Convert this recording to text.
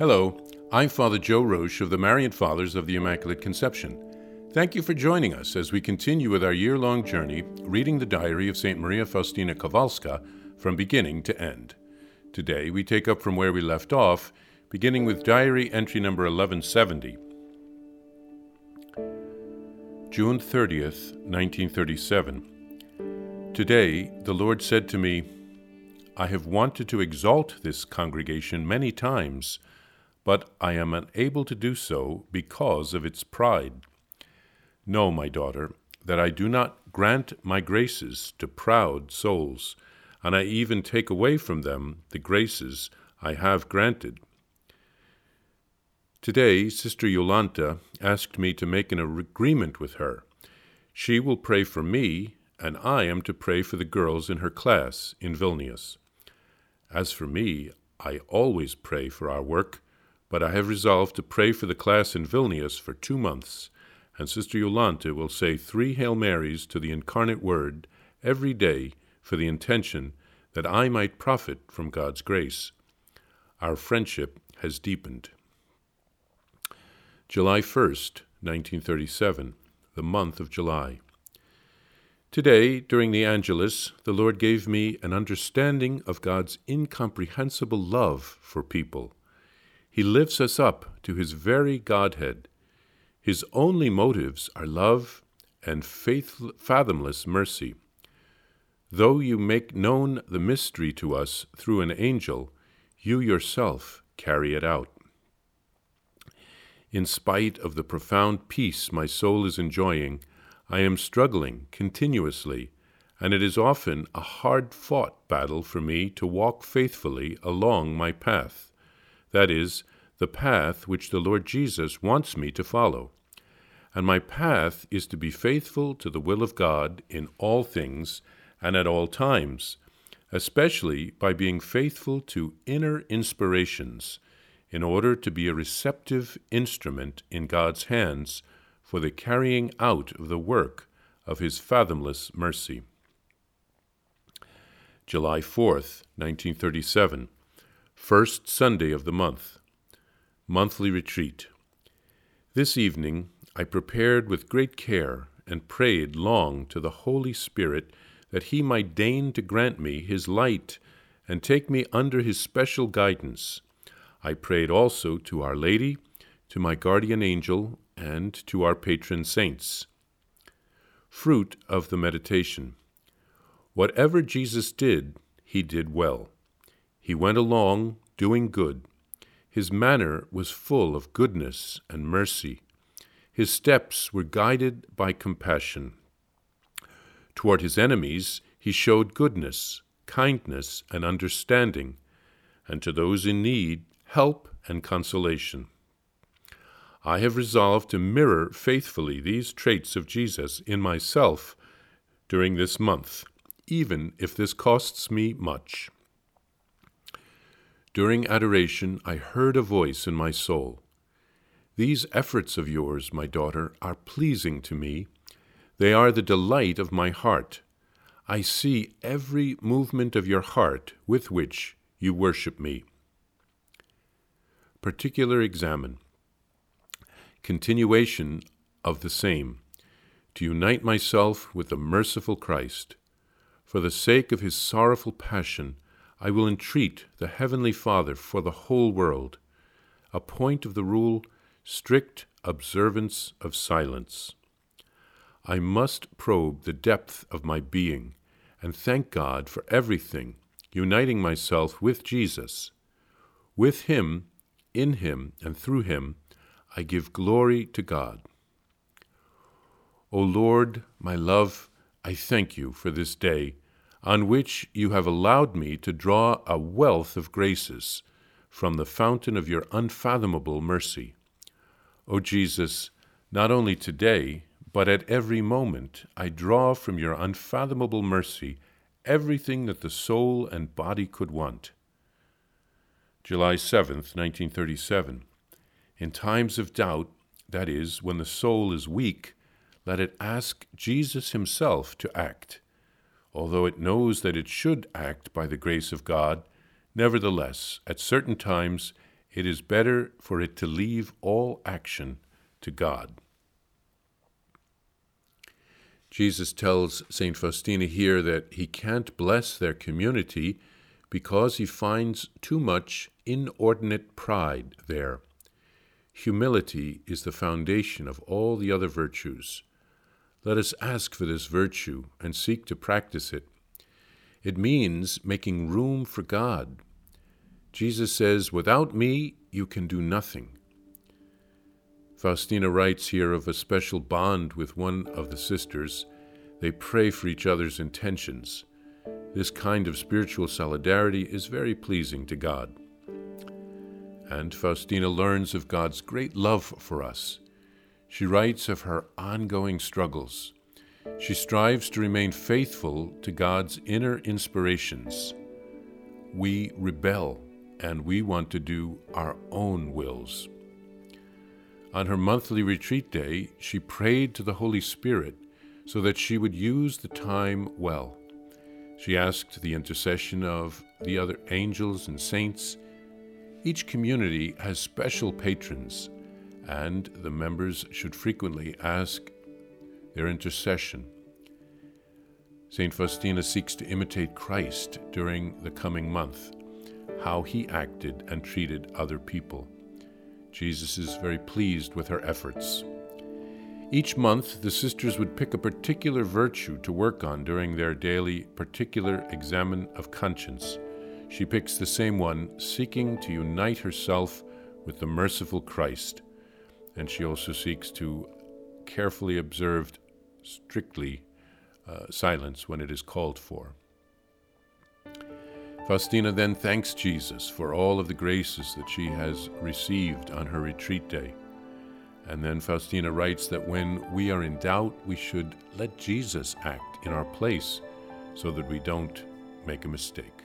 Hello, I'm Father Joe Roesch of the Marian Fathers of the Immaculate Conception. Thank you for joining us as we continue with our year long journey reading the diary of St. Maria Faustina Kowalska from beginning to end. Today we take up from where we left off, beginning with diary entry number 1170. June 30th, 1937. Today the Lord said to me, I have wanted to exalt this congregation many times but I am unable to do so because of its pride. Know, my daughter, that I do not grant my graces to proud souls, and I even take away from them the graces I have granted. Today, Sister Yolanta asked me to make an agreement with her. She will pray for me, and I am to pray for the girls in her class in Vilnius. As for me, I always pray for our work but I have resolved to pray for the class in Vilnius for two months, and Sister Yolanta will say three Hail Marys to the Incarnate Word every day for the intention that I might profit from God's grace. Our friendship has deepened. July 1st, 1937, the month of July. Today, during the Angelus, the Lord gave me an understanding of God's incomprehensible love for people he lifts us up to his very Godhead. His only motives are love and faith, fathomless mercy. Though you make known the mystery to us through an angel, you yourself carry it out. In spite of the profound peace my soul is enjoying, I am struggling continuously, and it is often a hard fought battle for me to walk faithfully along my path that is, the path which the Lord Jesus wants me to follow. And my path is to be faithful to the will of God in all things and at all times, especially by being faithful to inner inspirations, in order to be a receptive instrument in God's hands for the carrying out of the work of His fathomless mercy. July 4th, 1937 first Sunday of the month. Monthly Retreat. This evening I prepared with great care and prayed long to the Holy Spirit that He might deign to grant me His light and take me under His special guidance. I prayed also to Our Lady, to my guardian angel, and to our patron saints. Fruit of the Meditation. Whatever Jesus did, He did well. He went along doing good. His manner was full of goodness and mercy. His steps were guided by compassion. Toward his enemies, he showed goodness, kindness, and understanding, and to those in need, help and consolation. I have resolved to mirror faithfully these traits of Jesus in myself during this month, even if this costs me much. During adoration, I heard a voice in my soul. These efforts of yours, my daughter, are pleasing to me. They are the delight of my heart. I see every movement of your heart with which you worship me. Particular examen. Continuation of the same. To unite myself with the merciful Christ. For the sake of his sorrowful passion, I will entreat the Heavenly Father for the whole world. A point of the rule strict observance of silence. I must probe the depth of my being and thank God for everything, uniting myself with Jesus. With Him, in Him, and through Him, I give glory to God. O Lord, my love, I thank you for this day on which you have allowed me to draw a wealth of graces from the fountain of your unfathomable mercy. O Jesus, not only today, but at every moment, I draw from your unfathomable mercy everything that the soul and body could want. July 7th, 1937. In times of doubt, that is, when the soul is weak, let it ask Jesus Himself to act although it knows that it should act by the grace of God, nevertheless, at certain times, it is better for it to leave all action to God. Jesus tells St. Faustina here that he can't bless their community because he finds too much inordinate pride there. Humility is the foundation of all the other virtues. Let us ask for this virtue and seek to practice it. It means making room for God. Jesus says, Without me, you can do nothing. Faustina writes here of a special bond with one of the sisters. They pray for each other's intentions. This kind of spiritual solidarity is very pleasing to God. And Faustina learns of God's great love for us. She writes of her ongoing struggles. She strives to remain faithful to God's inner inspirations. We rebel and we want to do our own wills. On her monthly retreat day, she prayed to the Holy Spirit so that she would use the time well. She asked the intercession of the other angels and saints. Each community has special patrons, and the members should frequently ask their intercession. St. Faustina seeks to imitate Christ during the coming month, how he acted and treated other people. Jesus is very pleased with her efforts. Each month, the sisters would pick a particular virtue to work on during their daily particular examen of conscience. She picks the same one, seeking to unite herself with the merciful Christ, and she also seeks to carefully observe strictly uh, silence when it is called for. Faustina then thanks Jesus for all of the graces that she has received on her retreat day. And then Faustina writes that when we are in doubt, we should let Jesus act in our place so that we don't make a mistake.